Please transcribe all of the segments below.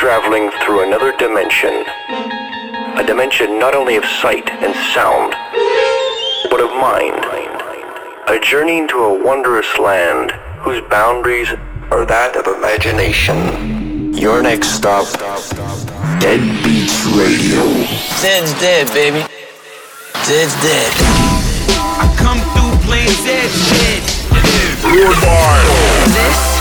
traveling through another dimension. A dimension not only of sight and sound, but of mind. A journey into a wondrous land whose boundaries are that of imagination. Your next stop, Dead Beats Radio. Dead's dead, baby. Dead's dead. I come through playing Zed shit. This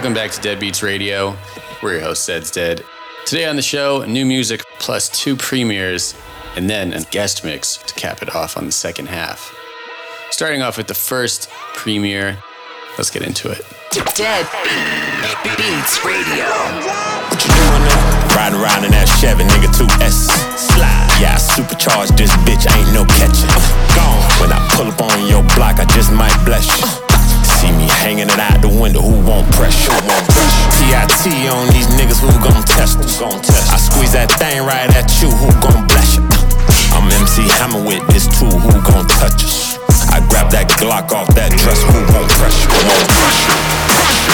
Welcome back to Dead Beats Radio. We're your host, Zeds Dead. Today on the show, new music plus two premieres, and then a guest mix to cap it off on the second half. Starting off with the first premiere, let's get into it. Dead Beats Radio. What you doing now? Riding around in that Chevy, nigga, two S. Slide. Yeah, I supercharged this bitch, ain't no catching. Uh, gone. When I pull up on your block, I just might bless you. See me hanging it out the window, who won't pressure? Who won't pressure? PIT on these niggas, who gon' test us? Gon' test I squeeze that thing right at you, who gon' bless you? I'm MC Hammer with this tool, who gon' touch us? I grab that Glock off that dress, who won't pressure? Who won't pressure?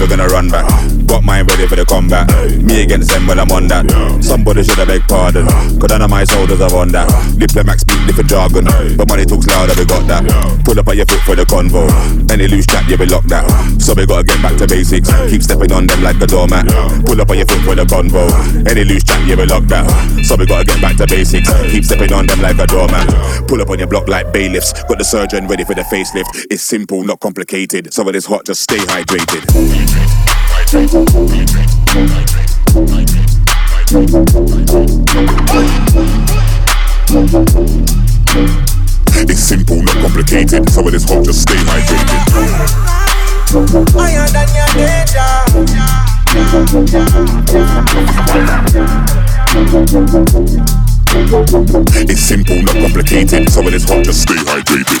Never gonna run back. Got mine ready for the combat. Me against them when I'm on that. Somebody should have beg pardon. Cause none of my soldiers are on that. Diplomats speak different jargon. But money talks louder, we got that. Pull up on your foot for the convo. Any loose chat, yeah, we lock that. So we gotta get back to basics. Keep stepping on them like a doormat. Pull up on your foot for the convo. Any loose chat, yeah, we lock that. So we gotta get back to basics. Keep stepping on them like a doormat. Pull up on your block like bailiffs. Got the surgeon ready for the facelift. It's simple, not complicated. So when it's hot, just stay hydrated. It's simple, not complicated. So when it's hot, just stay hydrated. It's simple, not complicated. So when it's hot, just stay hydrated.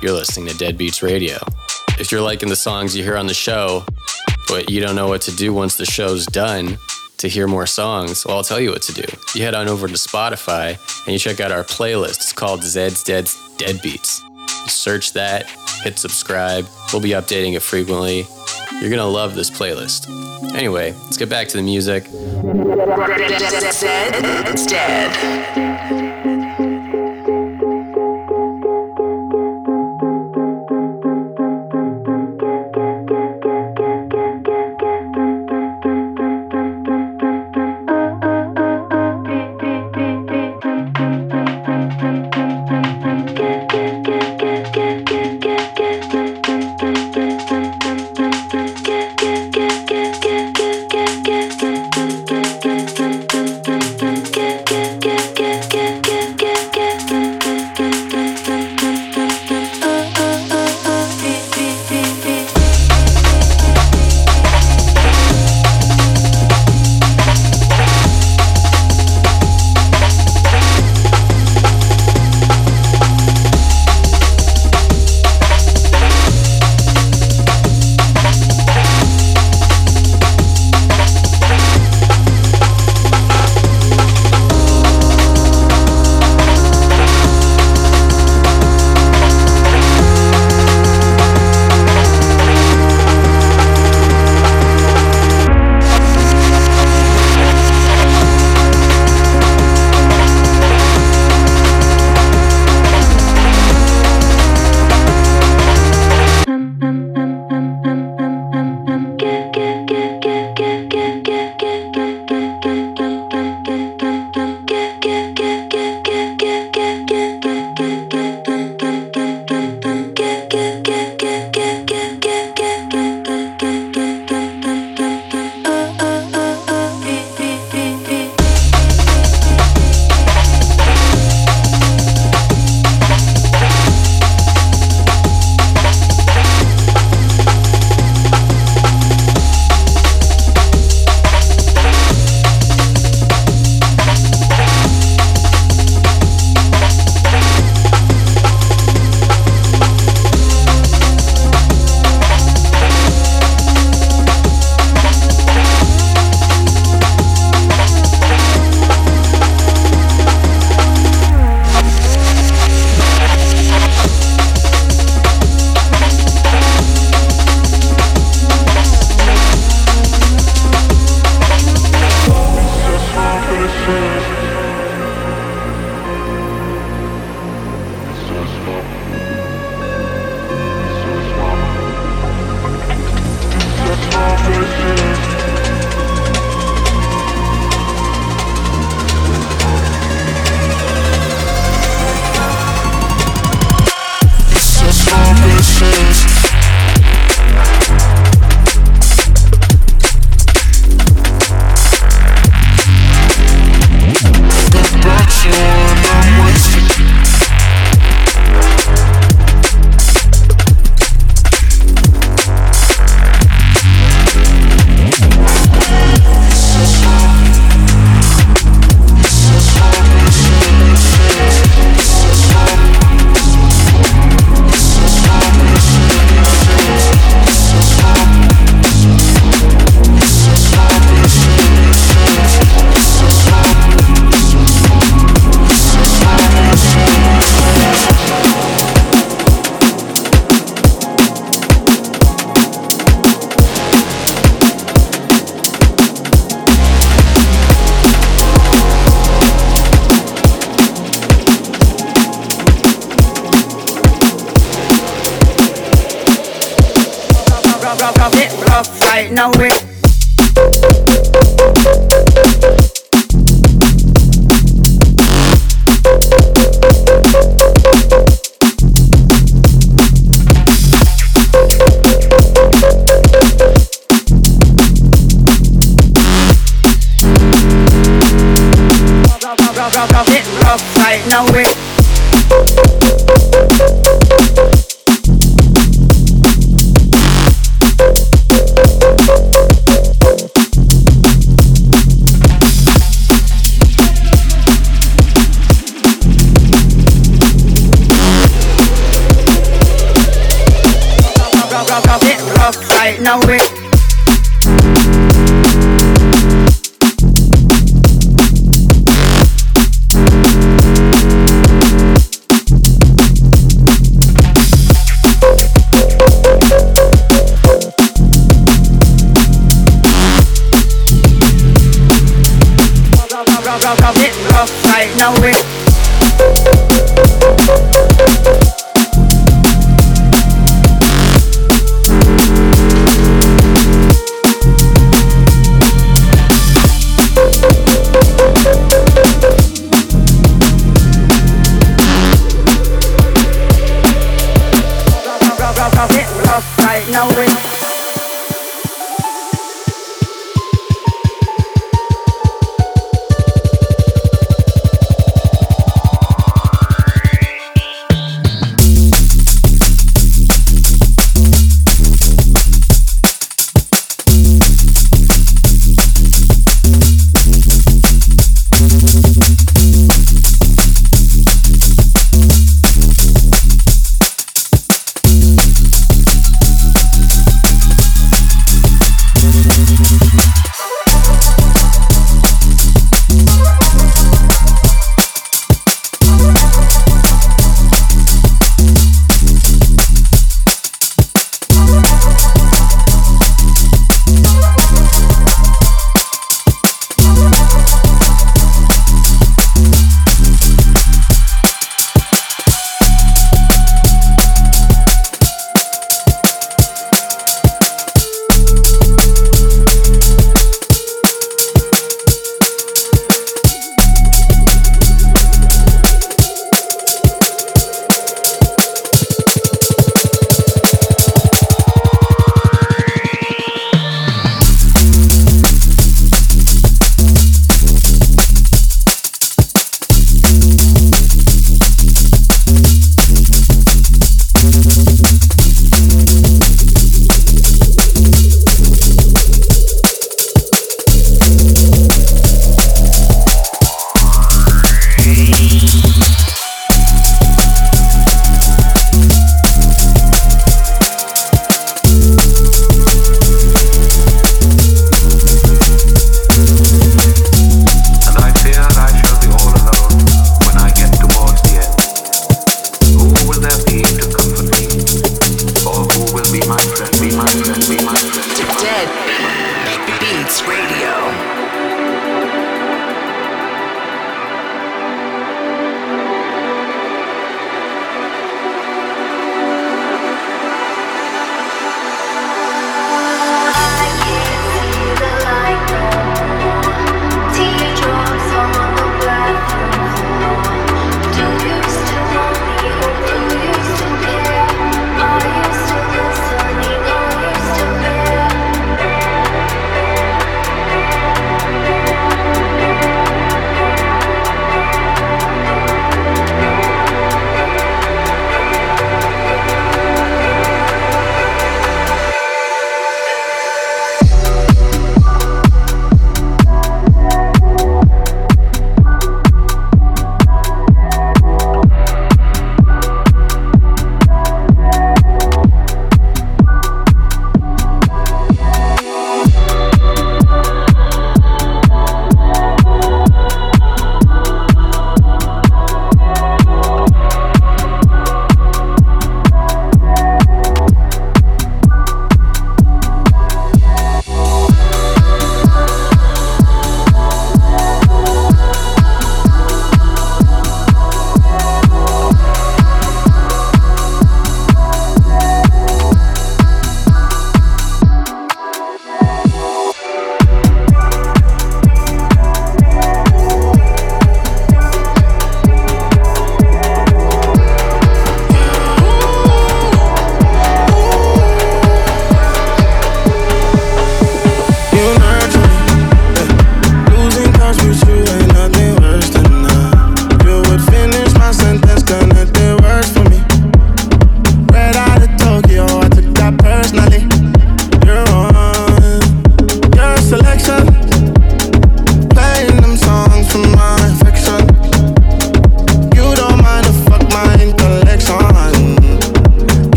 you're listening to Dead Beats Radio. If you're liking the songs you hear on the show, but you don't know what to do once the show's done to hear more songs, well, I'll tell you what to do. You head on over to Spotify and you check out our playlist. It's called Zeds Dead's Dead Beats. Search that, hit subscribe. We'll be updating it frequently. You're gonna love this playlist. Anyway, let's get back to the music. Zeds Dead.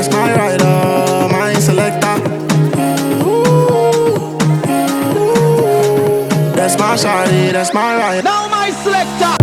Yes, my rider, my selector. That's my shawty, that's my rider. Now my selector.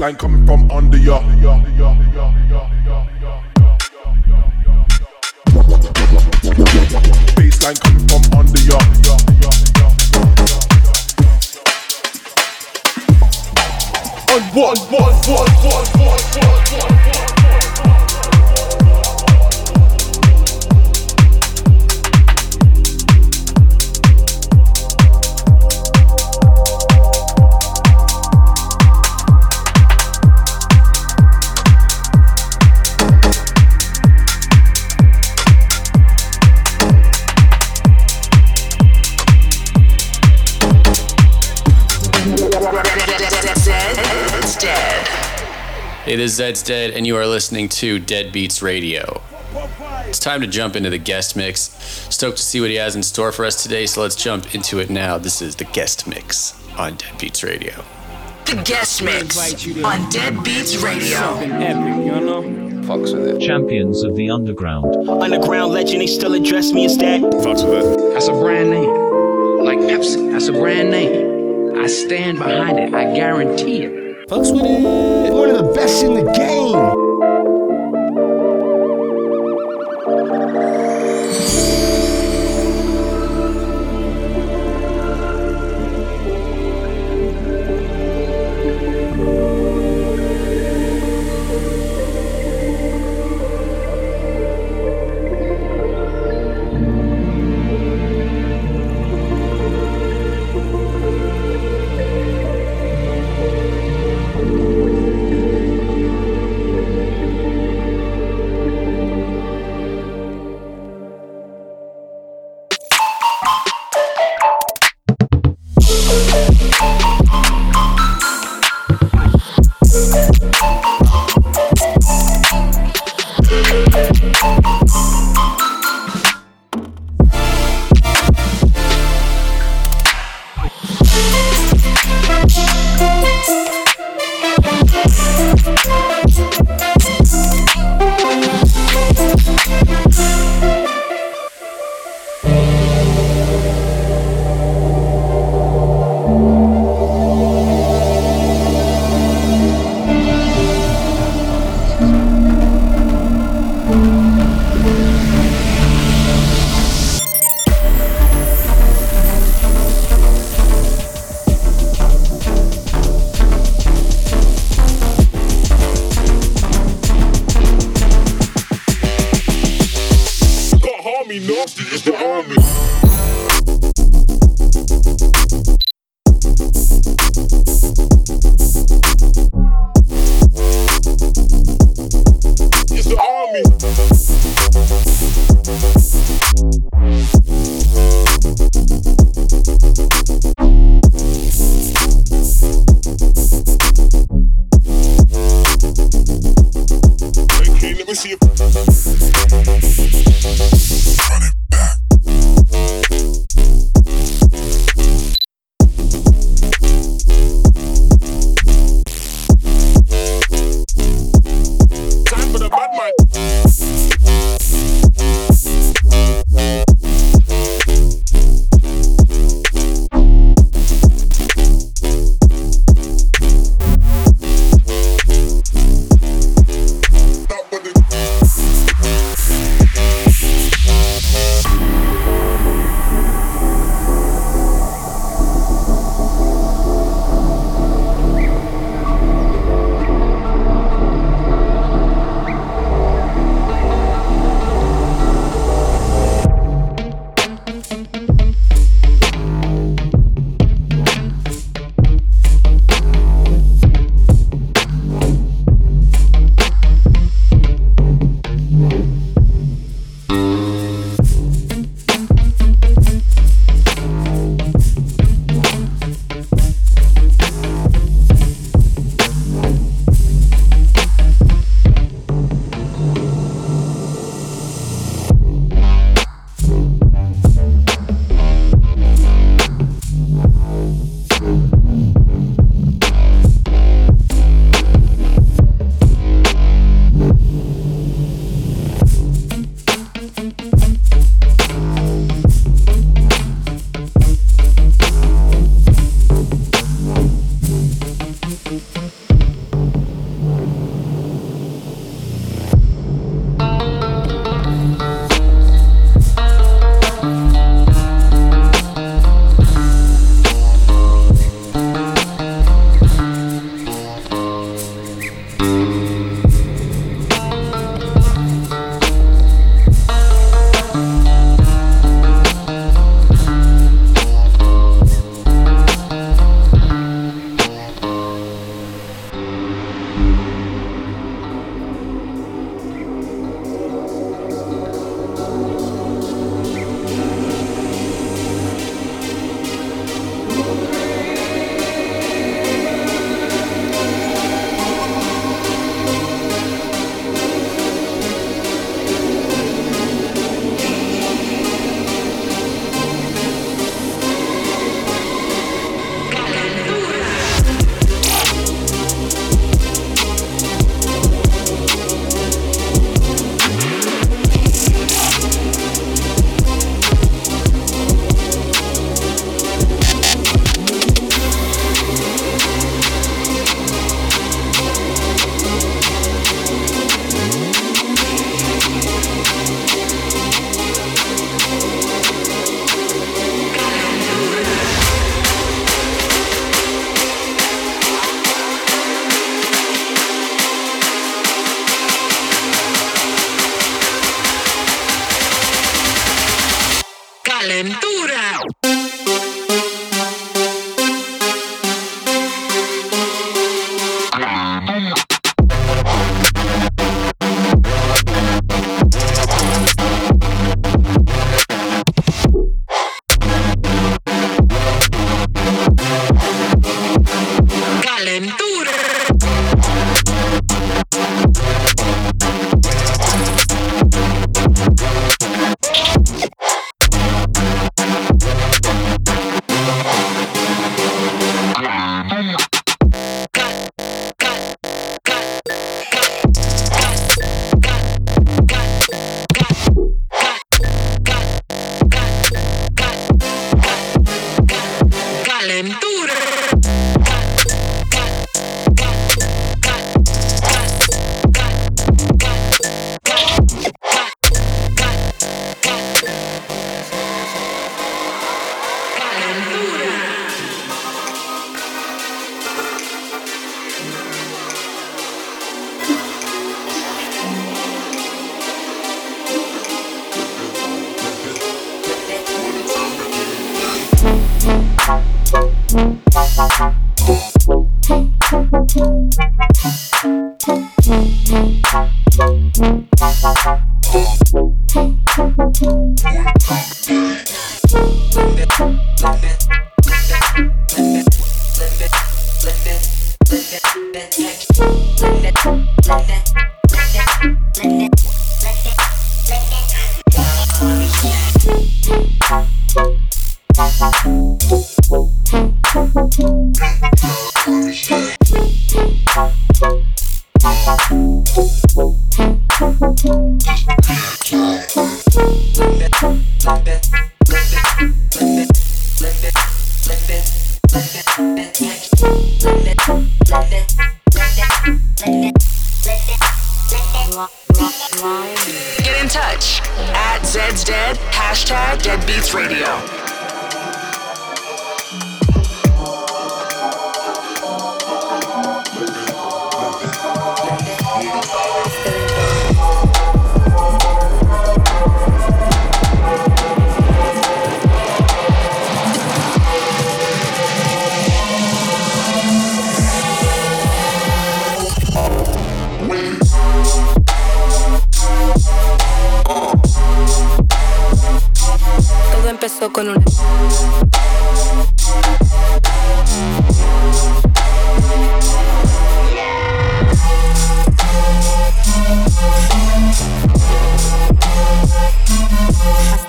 Bassline coming from under ya. Bassline coming from under ya. On one, one, one, one, one, one, one, one. It is Zeds Dead, and you are listening to Dead Beats Radio. It's time to jump into the guest mix. Stoked to see what he has in store for us today, so let's jump into it now. This is the guest mix on Dead Beats Radio. The guest mix on Dead Beats Radio. Fucks with it. Champions of the Underground. Underground legend, they still address me as that. Fucks with it. That's a brand name. Like Pepsi, that's a brand name. I stand behind it. I guarantee it. Fucks with it. One of the best in the game.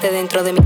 Dentro de mí.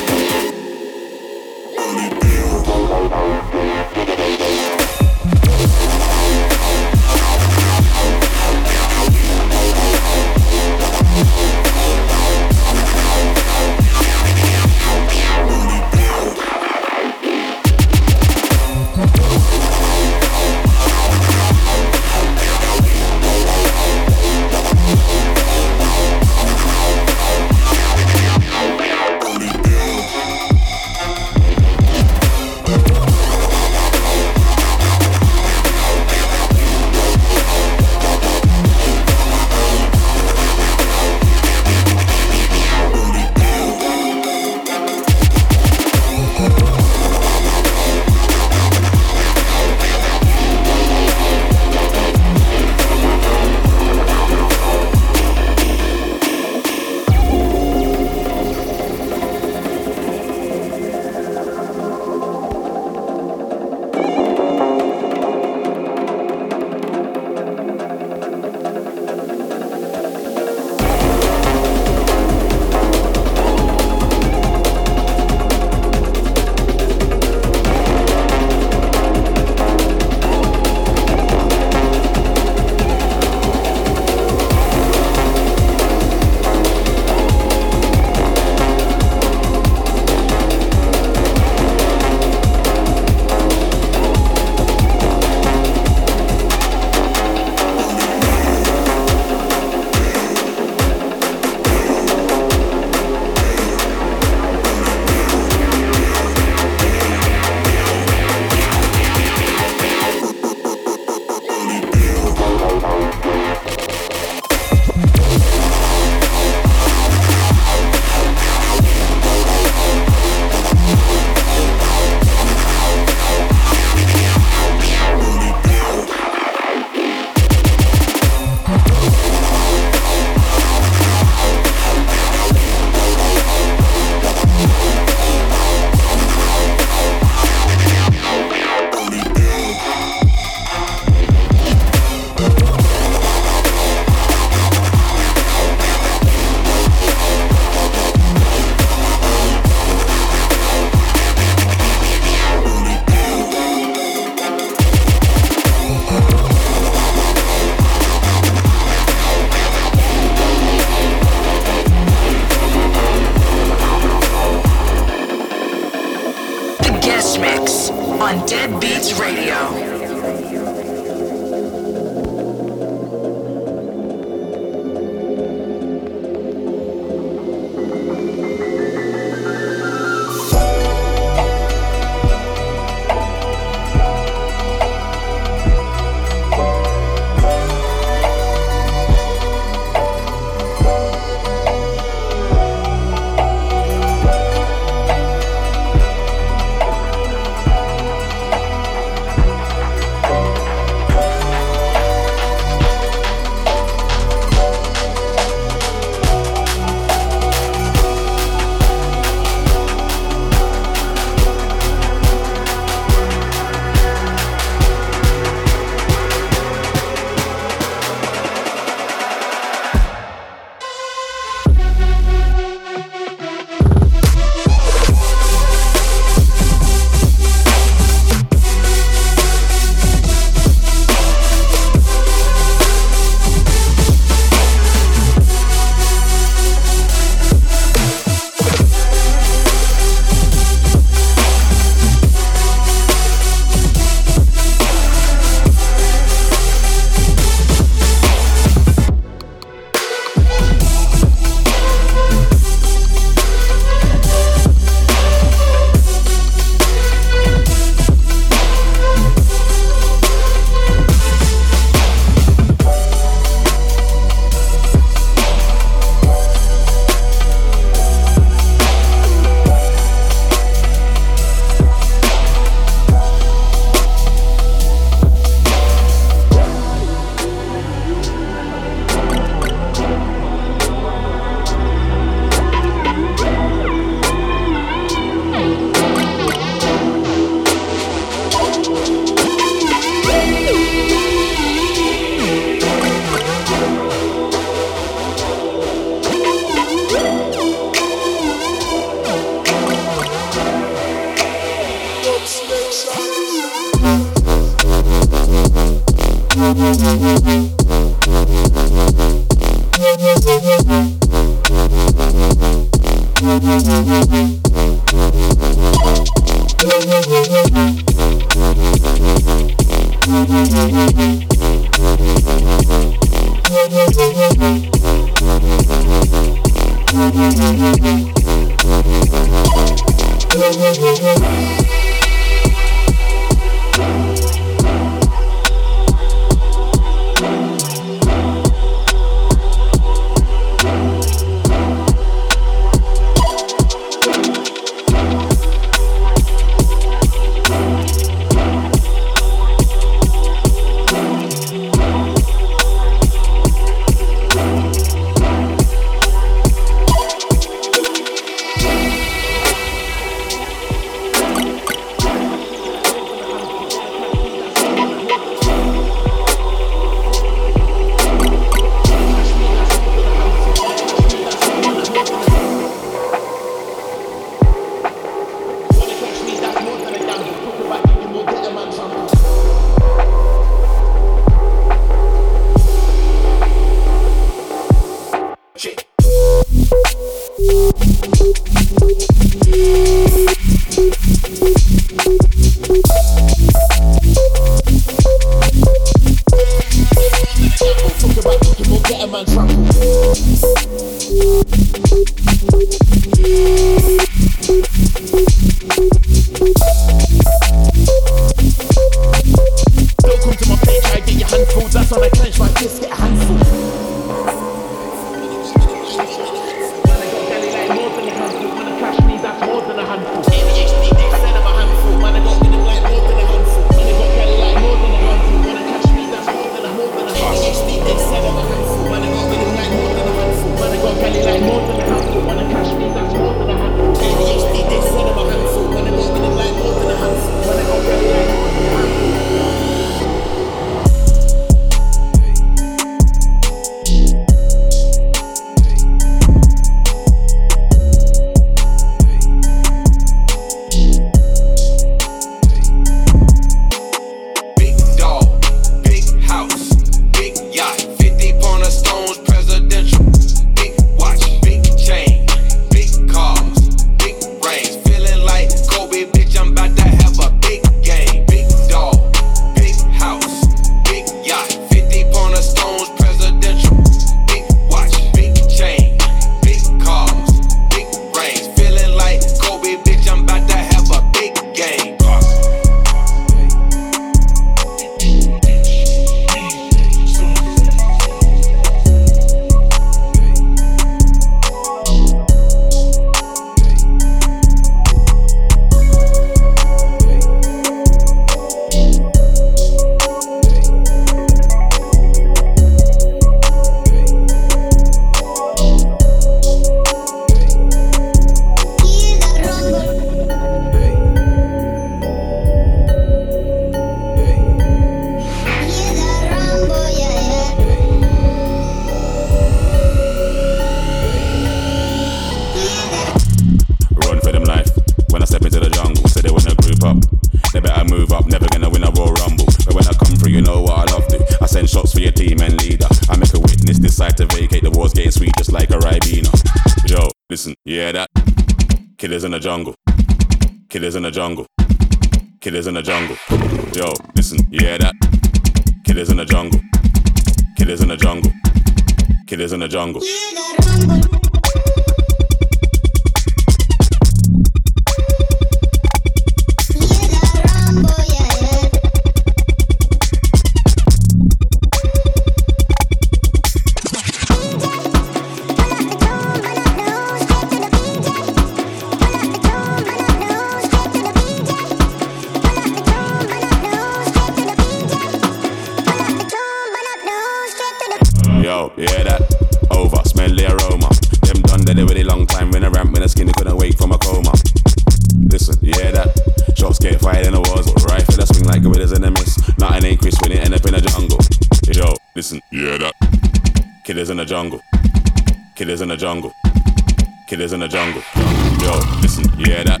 Listen, you hear that?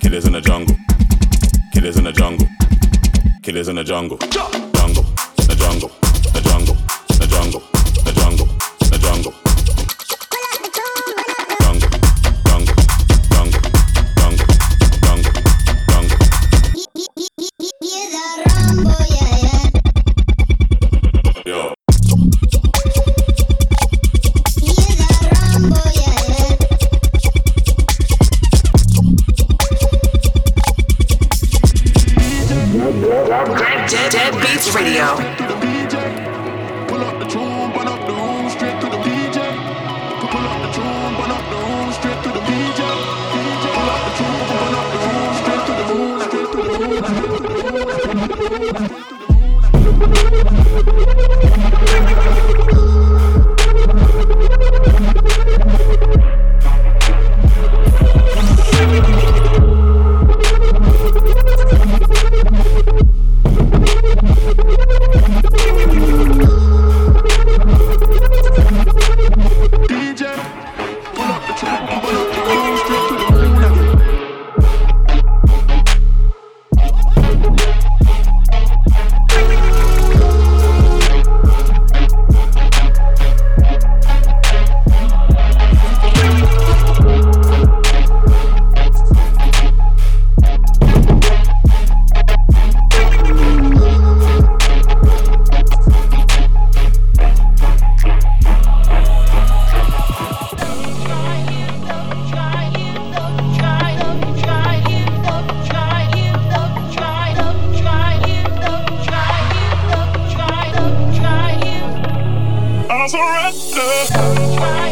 Killers in the jungle. Killers in the jungle. Killers in the jungle. Jungle. In the jungle. surrender.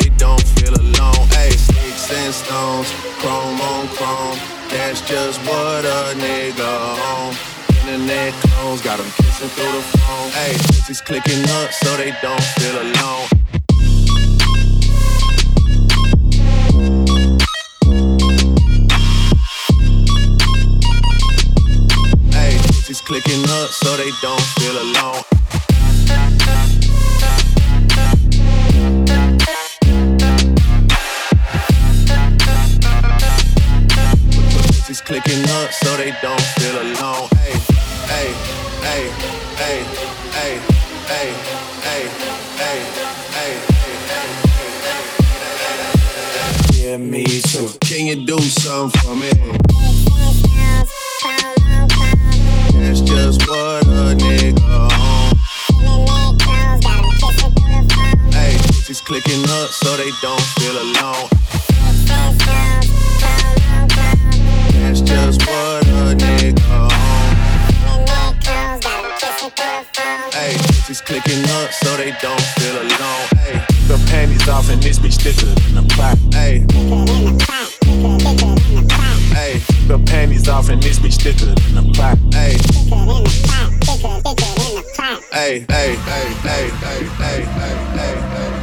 They don't feel alone. Hey, sticks and stones, chrome on chrome. That's just what a nigga on. Internet clones got 'em kissing through the phone. Hey, pussies clicking up so they don't feel alone. Hey, pussies clicking up so they don't feel alone. Clicking up so they don't feel alone. Hey, hey, hey, hey, hey, hey, hey, hey, hey. Yeah, me too. Can you do something for me? That's just what a nigga on. Hey, pussies clicking up so they don't feel alone that's just what a nigga on. Hey, she's clicking up so they don't feel alone. Hey, the panties off and this bitch thicker than a plot. Hey, Hey, the panties off and this bitch thicker than a plot. Hey, Hey, hey, hey, hey, hey, hey, hey, hey.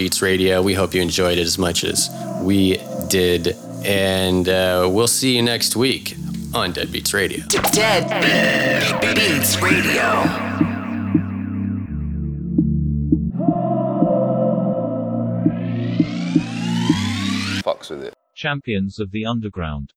Deadbeats Radio. We hope you enjoyed it as much as we did. And uh, we'll see you next week on Deadbeats Radio. Dead Beats Radio. Fucks with it. Champions of the Underground.